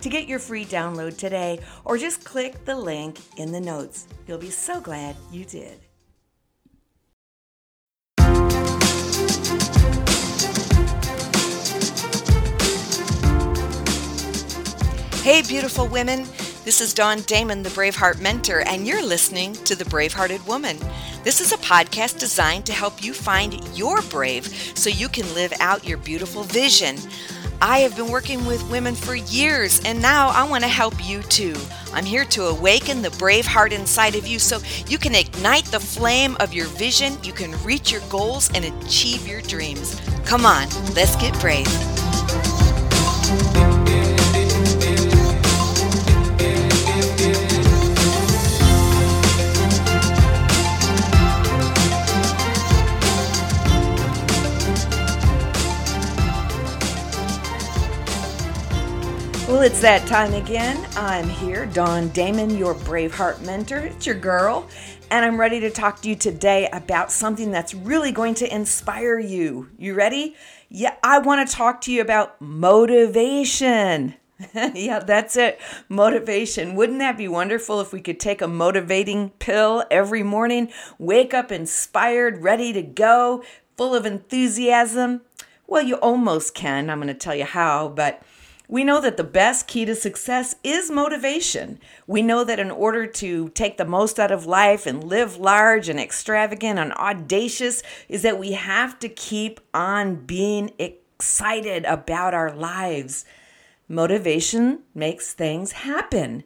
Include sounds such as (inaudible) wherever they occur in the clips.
to get your free download today, or just click the link in the notes. You'll be so glad you did. Hey, beautiful women. This is Dawn Damon, the Braveheart Mentor, and you're listening to The Bravehearted Woman. This is a podcast designed to help you find your brave so you can live out your beautiful vision. I have been working with women for years, and now I want to help you too. I'm here to awaken the brave heart inside of you so you can ignite the flame of your vision, you can reach your goals, and achieve your dreams. Come on, let's get brave. Well, it's that time again. I'm here, Dawn Damon, your Braveheart mentor. It's your girl, and I'm ready to talk to you today about something that's really going to inspire you. You ready? Yeah, I want to talk to you about motivation. (laughs) yeah, that's it. Motivation. Wouldn't that be wonderful if we could take a motivating pill every morning, wake up inspired, ready to go, full of enthusiasm? Well, you almost can. I'm going to tell you how, but we know that the best key to success is motivation. We know that in order to take the most out of life and live large and extravagant and audacious, is that we have to keep on being excited about our lives. Motivation makes things happen.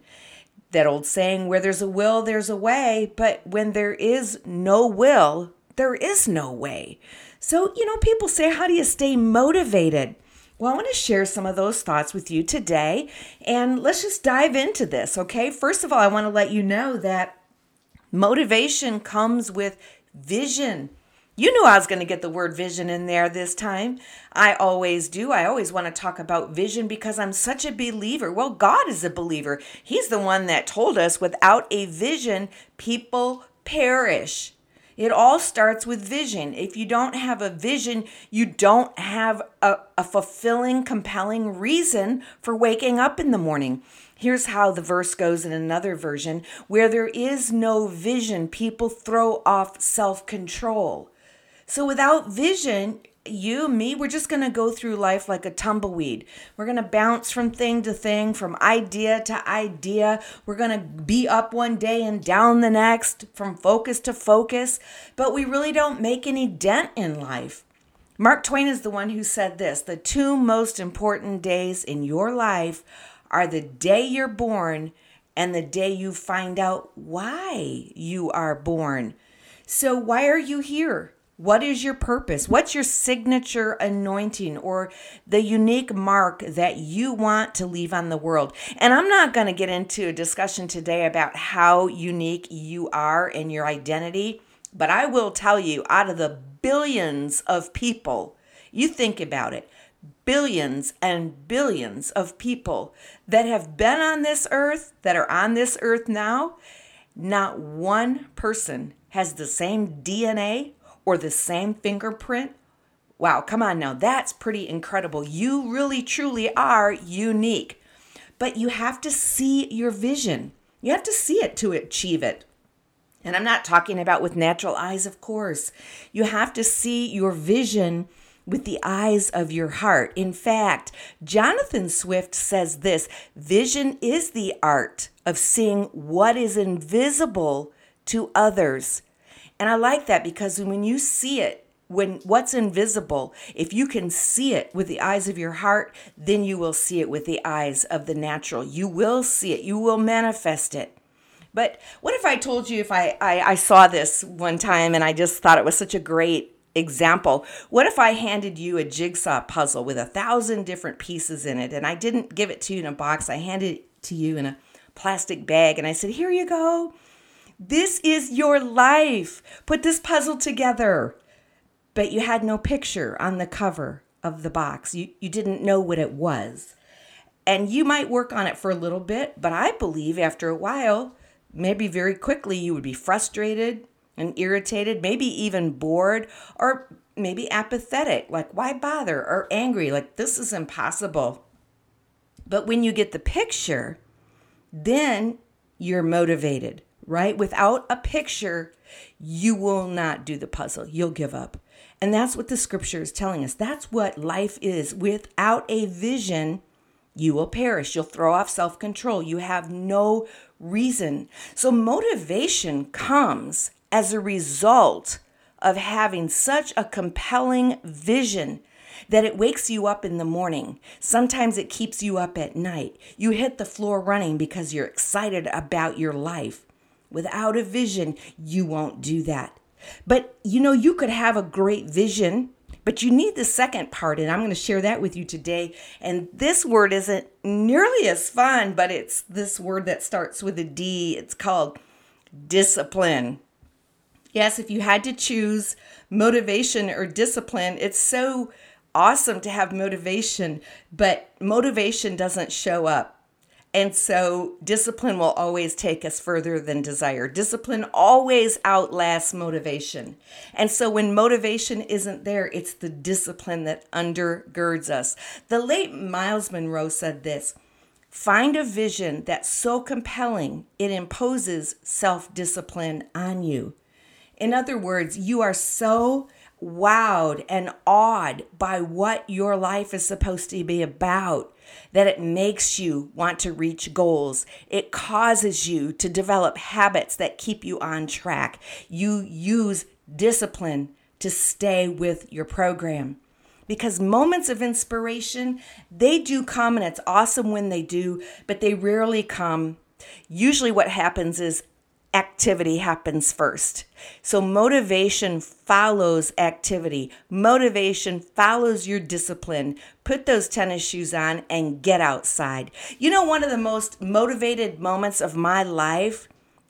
That old saying, where there's a will, there's a way, but when there is no will, there is no way. So, you know, people say, how do you stay motivated? Well, I want to share some of those thoughts with you today, and let's just dive into this, okay? First of all, I want to let you know that motivation comes with vision. You knew I was going to get the word vision in there this time. I always do. I always want to talk about vision because I'm such a believer. Well, God is a believer. He's the one that told us without a vision, people perish. It all starts with vision. If you don't have a vision, you don't have a, a, fulfilling, compelling reason for waking up in the morning. Here's how the verse goes in another version where there is no vision, people throw off self control. So without vision, you, me, we're just going to go through life like a tumbleweed. We're going to bounce from thing to thing, from idea to idea. We're going to be up one day and down the next, from focus to focus, but we really don't make any dent in life. Mark Twain is the one who said this the two most important days in your life are the day you're born and the day you find out why you are born. So, why are you here? What is your purpose? What's your signature anointing or the unique mark that you want to leave on the world? And I'm not going to get into a discussion today about how unique you are in your identity, but I will tell you out of the billions of people, you think about it, billions and billions of people that have been on this earth, that are on this earth now, not one person has the same DNA or the same fingerprint. Wow, come on now, that's pretty incredible. You really truly are unique. But you have to see your vision. You have to see it to achieve it. And I'm not talking about with natural eyes, of course. You have to see your vision with the eyes of your heart. In fact, Jonathan Swift says this vision is the art of seeing what is invisible to others. And I like that because when you see it when what's invisible, if you can see it with the eyes of your heart, then you will see it with the eyes of the natural. You will see it, you will manifest it. But what if I told you if I, I, I saw this one time and I just thought it was such a great example? What if I handed you a jigsaw puzzle with a thousand different pieces in it and I didn't give it to you in a box, I handed it to you in a plastic bag and I said, Here you go. This is your life. Put this puzzle together. But you had no picture on the cover of the box. You, you didn't know what it was. And you might work on it for a little bit, but I believe after a while, maybe very quickly, you would be frustrated and irritated, maybe even bored, or maybe apathetic, like, why bother? Or angry, like, this is impossible. But when you get the picture, then you're motivated, right? Without a picture, you will not do the puzzle. You'll give up. And that's what the scripture is telling us. That's what life is. Without a vision, you will perish. You'll throw off self control. You have no reason. So, motivation comes as a result of having such a compelling vision that it wakes you up in the morning. Sometimes it keeps you up at night. You hit the floor running because you're excited about your life. Without a vision, you won't do that. But you know, you could have a great vision, but you need the second part, and I'm going to share that with you today. And this word isn't nearly as fun, but it's this word that starts with a D. It's called discipline. Yes, if you had to choose motivation or discipline, it's so awesome to have motivation, but motivation doesn't show up. And so discipline will always take us further than desire. Discipline always outlasts motivation. And so when motivation isn't there, it's the discipline that undergirds us. The late Myles Munroe said this Find a vision that's so compelling it imposes self discipline on you. In other words, you are so wowed and awed by what your life is supposed to be about that it makes you want to reach goals. It causes you to develop habits that keep you on track. You use discipline to stay with your program. Because moments of inspiration, they do come and it's awesome when they do, but they rarely come. Usually, what happens is activity happens first. So motivation follows activity. Motivation follows your discipline. Put those tennis shoes on and get outside. You know, one of the most motivated moments of my life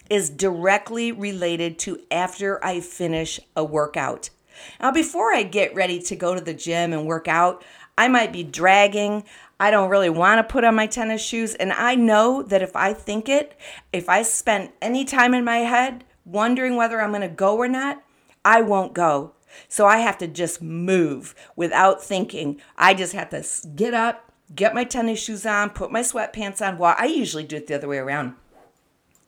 is directly related to after I finish a workout. Now, before I get ready to go to the gym and work out, I might be dragging. I don't really want to put on my tennis shoes. And I know that if I think it, if I spend any time in my head wondering whether I'm going to go or not, I won't go. So I have to just move without thinking. I just have to get up, get my tennis shoes on, put my sweatpants on. Well, I usually do it the other way around.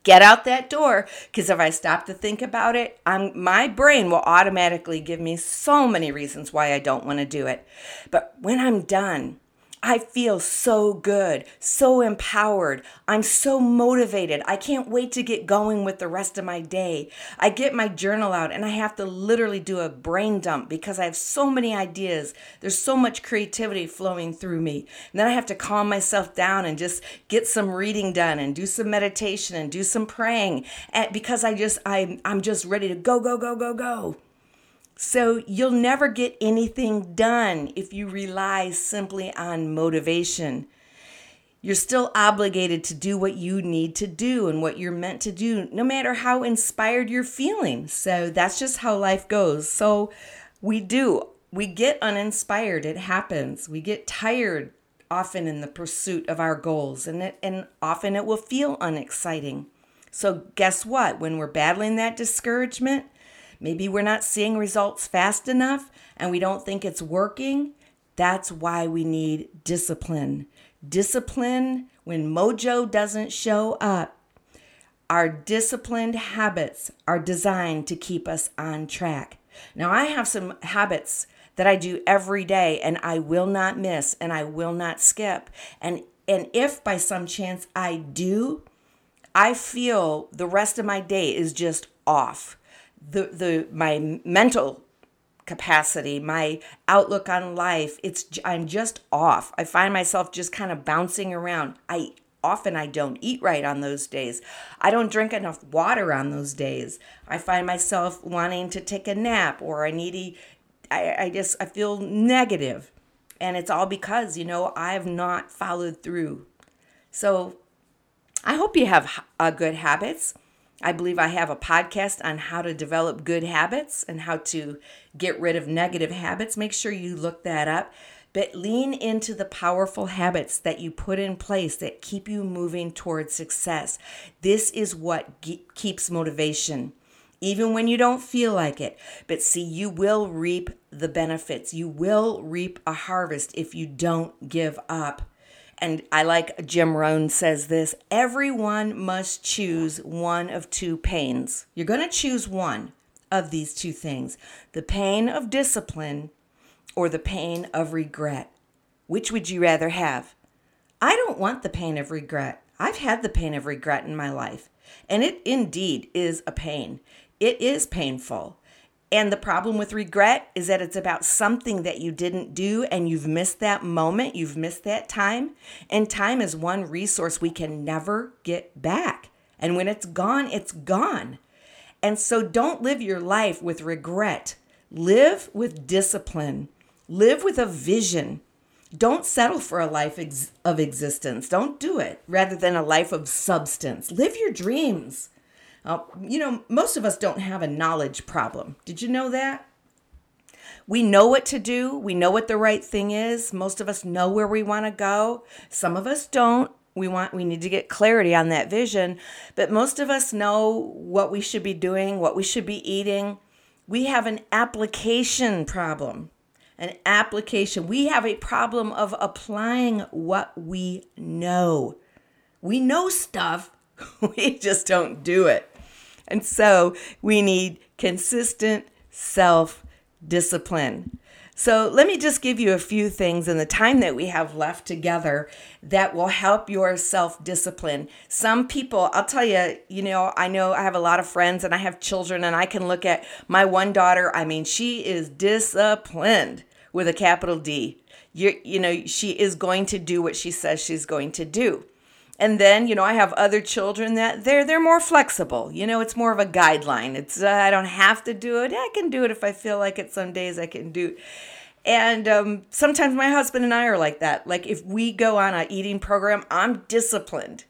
Get out that door because if I stop to think about it, I'm, my brain will automatically give me so many reasons why I don't want to do it. But when I'm done, I feel so good, so empowered. I'm so motivated. I can't wait to get going with the rest of my day. I get my journal out and I have to literally do a brain dump because I have so many ideas. There's so much creativity flowing through me. And then I have to calm myself down and just get some reading done and do some meditation and do some praying because I just I I'm just ready to go go go go go. So you'll never get anything done if you rely simply on motivation. You're still obligated to do what you need to do and what you're meant to do, no matter how inspired you're feeling. So that's just how life goes. So we do. We get uninspired. It happens. We get tired often in the pursuit of our goals, and, it, and often it will feel unexciting. So, guess what? When we're battling that discouragement, Maybe we're not seeing results fast enough and we don't think it's working. That's why we need discipline. Discipline when mojo doesn't show up. Our disciplined habits are designed to keep us on track. Now, I have some habits that I do every day and I will not miss and I will not skip. And and if by some chance I do, I feel the rest of my day is just off the the my mental capacity, my outlook on life, it's I'm just off. I find myself just kind of bouncing around. I often I don't eat right on those days. I don't drink enough water on those days. I find myself wanting to take a nap or I need I, I just I feel negative. And it's all because, you know, I have not followed through. So I hope you have uh, good habits. I believe I have a podcast on how to develop good habits and how to get rid of negative habits. Make sure you look that up. But lean into the powerful habits that you put in place that keep you moving towards success. This is what ge- keeps motivation, even when you don't feel like it. But see, you will reap the benefits. You will reap a harvest if you don't give up. And I like Jim Rohn says this everyone must choose one of two pains. You're going to choose one of these two things the pain of discipline or the pain of regret. Which would you rather have? I don't want the pain of regret. I've had the pain of regret in my life, and it indeed is a pain. It is painful. And the problem with regret is that it's about something that you didn't do and you've missed that moment, you've missed that time. And time is one resource we can never get back. And when it's gone, it's gone. And so don't live your life with regret. Live with discipline. Live with a vision. Don't settle for a life ex- of existence. Don't do it rather than a life of substance. Live your dreams. Uh, you know, most of us don't have a knowledge problem. Did you know that? We know what to do. We know what the right thing is. Most of us know where we want to go. Some of us don't. We want we need to get clarity on that vision, but most of us know what we should be doing, what we should be eating. We have an application problem. An application. We have a problem of applying what we know. We know stuff, (laughs) we just don't do it. And so we need consistent self discipline. So, let me just give you a few things in the time that we have left together that will help your self discipline. Some people, I'll tell you, you know, I know I have a lot of friends and I have children, and I can look at my one daughter. I mean, she is disciplined with a capital D. You, you know, she is going to do what she says she's going to do and then you know i have other children that they're they're more flexible you know it's more of a guideline. It's uh, i don't have to do it. I can do it if i feel like it. Some days i can do it. And um, sometimes my husband and i are like that. Like if we go on a eating program i'm disciplined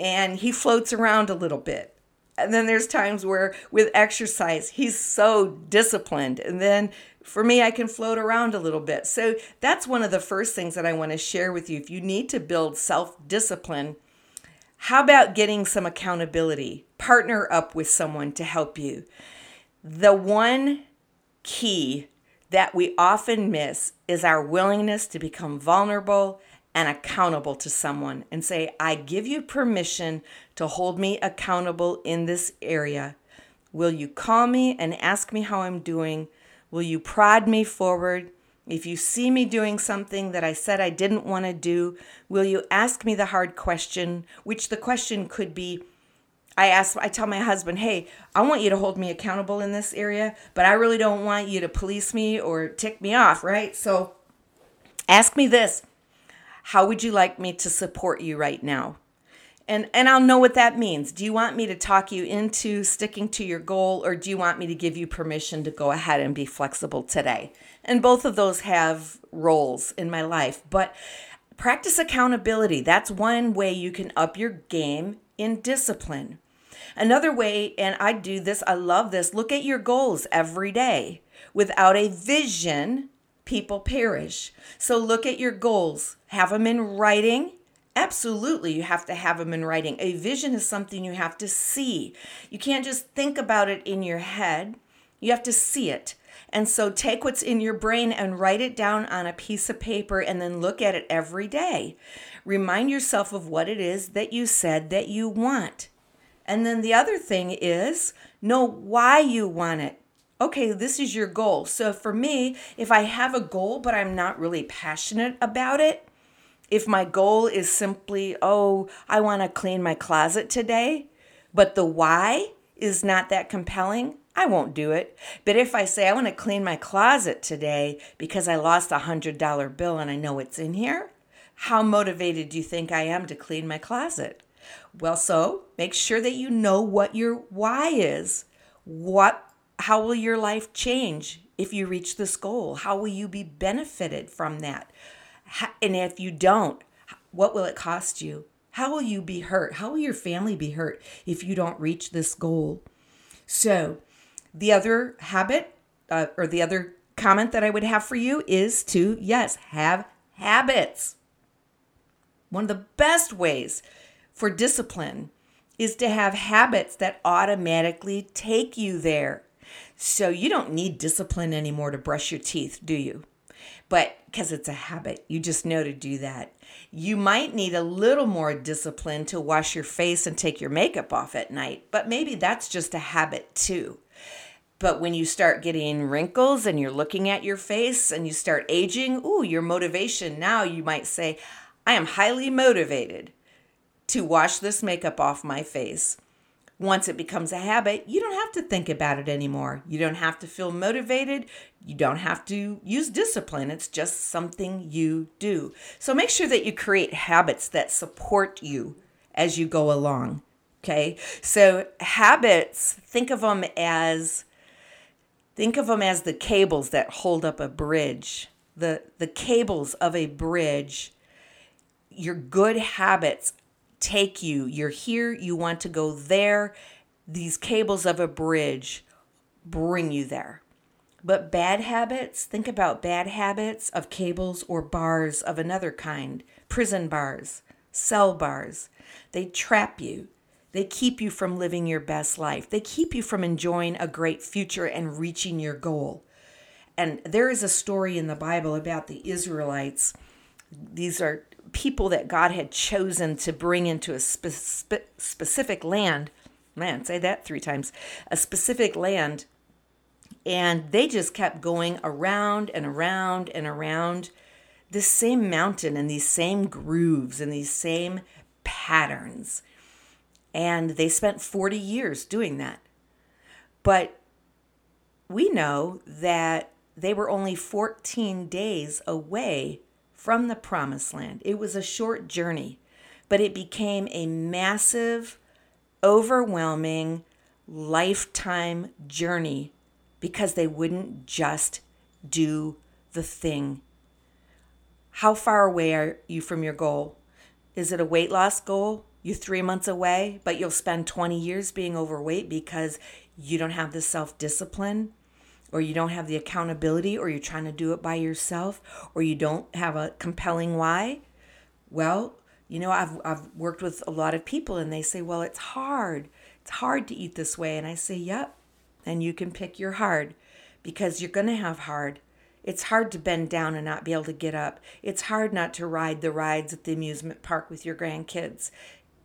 and he floats around a little bit. And then there's times where with exercise he's so disciplined. And then for me, I can float around a little bit. So that's one of the first things that I want to share with you. If you need to build self discipline, how about getting some accountability? Partner up with someone to help you. The one key that we often miss is our willingness to become vulnerable and accountable to someone and say, I give you permission to hold me accountable in this area. Will you call me and ask me how I'm doing? Will you prod me forward? If you see me doing something that I said I didn't want to do, will you ask me the hard question? Which the question could be I ask I tell my husband, "Hey, I want you to hold me accountable in this area, but I really don't want you to police me or tick me off, right? So ask me this. How would you like me to support you right now? And and I'll know what that means. Do you want me to talk you into sticking to your goal or do you want me to give you permission to go ahead and be flexible today? And both of those have roles in my life, but practice accountability. That's one way you can up your game in discipline. Another way, and I do this, I love this, look at your goals every day. Without a vision, people perish. So look at your goals, have them in writing Absolutely, you have to have them in writing. A vision is something you have to see. You can't just think about it in your head, you have to see it. And so take what's in your brain and write it down on a piece of paper and then look at it every day. Remind yourself of what it is that you said that you want. And then the other thing is know why you want it. Okay, this is your goal. So for me, if I have a goal but I'm not really passionate about it, if my goal is simply, oh, I want to clean my closet today, but the why is not that compelling, I won't do it. But if I say I want to clean my closet today because I lost a $100 bill and I know it's in here, how motivated do you think I am to clean my closet? Well, so make sure that you know what your why is. What how will your life change if you reach this goal? How will you be benefited from that? And if you don't, what will it cost you? How will you be hurt? How will your family be hurt if you don't reach this goal? So, the other habit uh, or the other comment that I would have for you is to, yes, have habits. One of the best ways for discipline is to have habits that automatically take you there. So you don't need discipline anymore to brush your teeth, do you? But because it's a habit, you just know to do that. You might need a little more discipline to wash your face and take your makeup off at night, but maybe that's just a habit too. But when you start getting wrinkles and you're looking at your face and you start aging, ooh, your motivation now you might say, I am highly motivated to wash this makeup off my face. Once it becomes a habit, you don't have to think about it anymore. You don't have to feel motivated. You don't have to use discipline. It's just something you do. So make sure that you create habits that support you as you go along. Okay? So habits, think of them as Think of them as the cables that hold up a bridge. The, the cables of a bridge, your good habits take you. You're here, you want to go there. These cables of a bridge bring you there. But bad habits, think about bad habits of cables or bars of another kind prison bars, cell bars. They trap you. They keep you from living your best life. They keep you from enjoying a great future and reaching your goal. And there is a story in the Bible about the Israelites. These are people that God had chosen to bring into a spe- specific land. Man, say that three times. A specific land. And they just kept going around and around and around this same mountain and these same grooves and these same patterns. And they spent 40 years doing that. But we know that they were only 14 days away from the promised land. It was a short journey, but it became a massive, overwhelming, lifetime journey because they wouldn't just do the thing. How far away are you from your goal? Is it a weight loss goal? you're three months away, but you'll spend 20 years being overweight because you don't have the self discipline or you don't have the accountability or you're trying to do it by yourself or you don't have a compelling why. Well, you know, I've, I've worked with a lot of people and they say, well, it's hard. It's hard to eat this way. And I say, yep. And you can pick your hard because you're going to have hard. It's hard to bend down and not be able to get up. It's hard not to ride the rides at the amusement park with your grandkids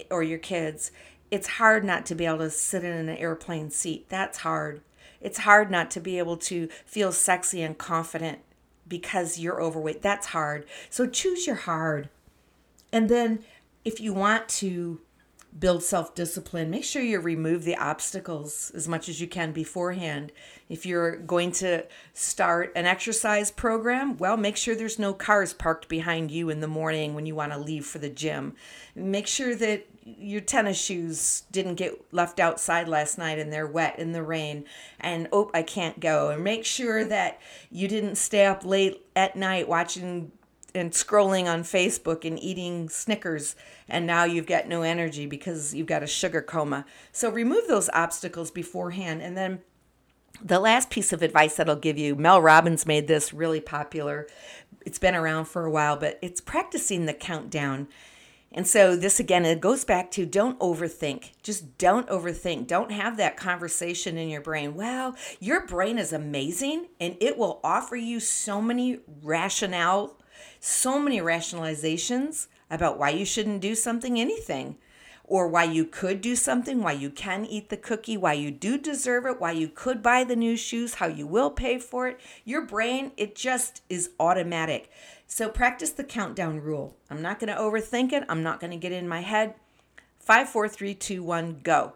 or your kids, it's hard not to be able to sit in an airplane seat. That's hard. It's hard not to be able to feel sexy and confident because you're overweight. That's hard. So choose your hard. And then if you want to build self discipline, make sure you remove the obstacles as much as you can beforehand. If you're going to start an exercise program, well, make sure there's no cars parked behind you in the morning when you want to leave for the gym. Make sure that your tennis shoes didn't get left outside last night and they're wet in the rain and oh I can't go and make sure that you didn't stay up late at night watching and scrolling on Facebook and eating Snickers, and now you've got no energy because you've got a sugar coma. So remove those obstacles beforehand. And then the last piece of advice that I'll give you Mel Robbins made this really popular. It's been around for a while, but it's practicing the countdown. And so, this again, it goes back to don't overthink. Just don't overthink. Don't have that conversation in your brain. Well, your brain is amazing and it will offer you so many rationale so many rationalizations about why you shouldn't do something, anything, or why you could do something, why you can eat the cookie, why you do deserve it, why you could buy the new shoes, how you will pay for it. Your brain, it just is automatic. So practice the countdown rule. I'm not going to overthink it, I'm not going to get in my head. Five, four, three, two, one, go.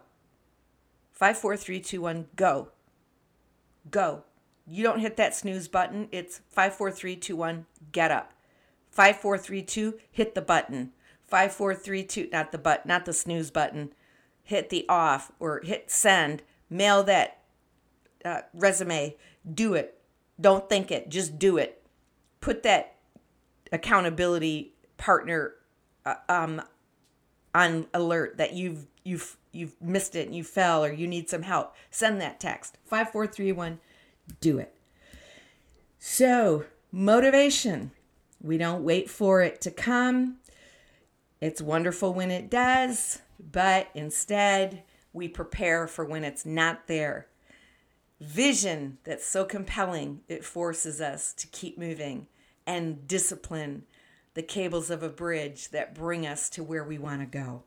Five, four, three, two, one, go. Go. You don't hit that snooze button. It's 54321, get up. 5432, hit the button. 5432, not the but, not the snooze button. Hit the off or hit send. Mail that uh, resume. Do it. Don't think it. Just do it. Put that accountability partner uh, um, on alert that you've you've you've missed it and you fell or you need some help. Send that text. 5431 do it. So, motivation. We don't wait for it to come. It's wonderful when it does, but instead, we prepare for when it's not there. Vision that's so compelling, it forces us to keep moving and discipline the cables of a bridge that bring us to where we want to go.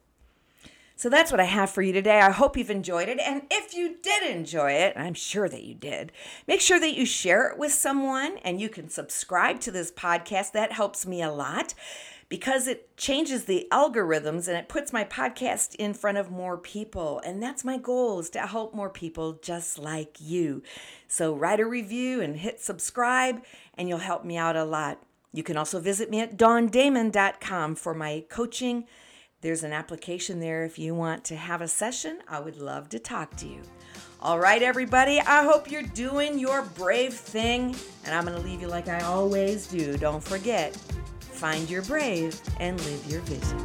So that's what I have for you today. I hope you've enjoyed it. And if you did enjoy it, I'm sure that you did, make sure that you share it with someone and you can subscribe to this podcast. That helps me a lot because it changes the algorithms and it puts my podcast in front of more people. And that's my goal is to help more people just like you. So write a review and hit subscribe and you'll help me out a lot. You can also visit me at dawndamon.com for my coaching there's an application there if you want to have a session. I would love to talk to you. All right, everybody, I hope you're doing your brave thing. And I'm going to leave you like I always do. Don't forget, find your brave and live your vision.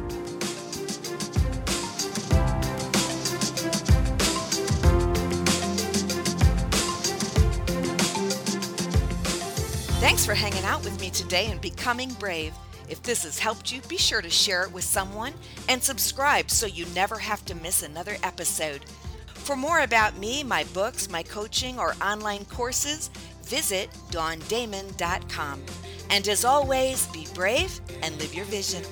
Thanks for hanging out with me today and becoming brave. If this has helped you, be sure to share it with someone and subscribe so you never have to miss another episode. For more about me, my books, my coaching, or online courses, visit dawndamon.com. And as always, be brave and live your vision.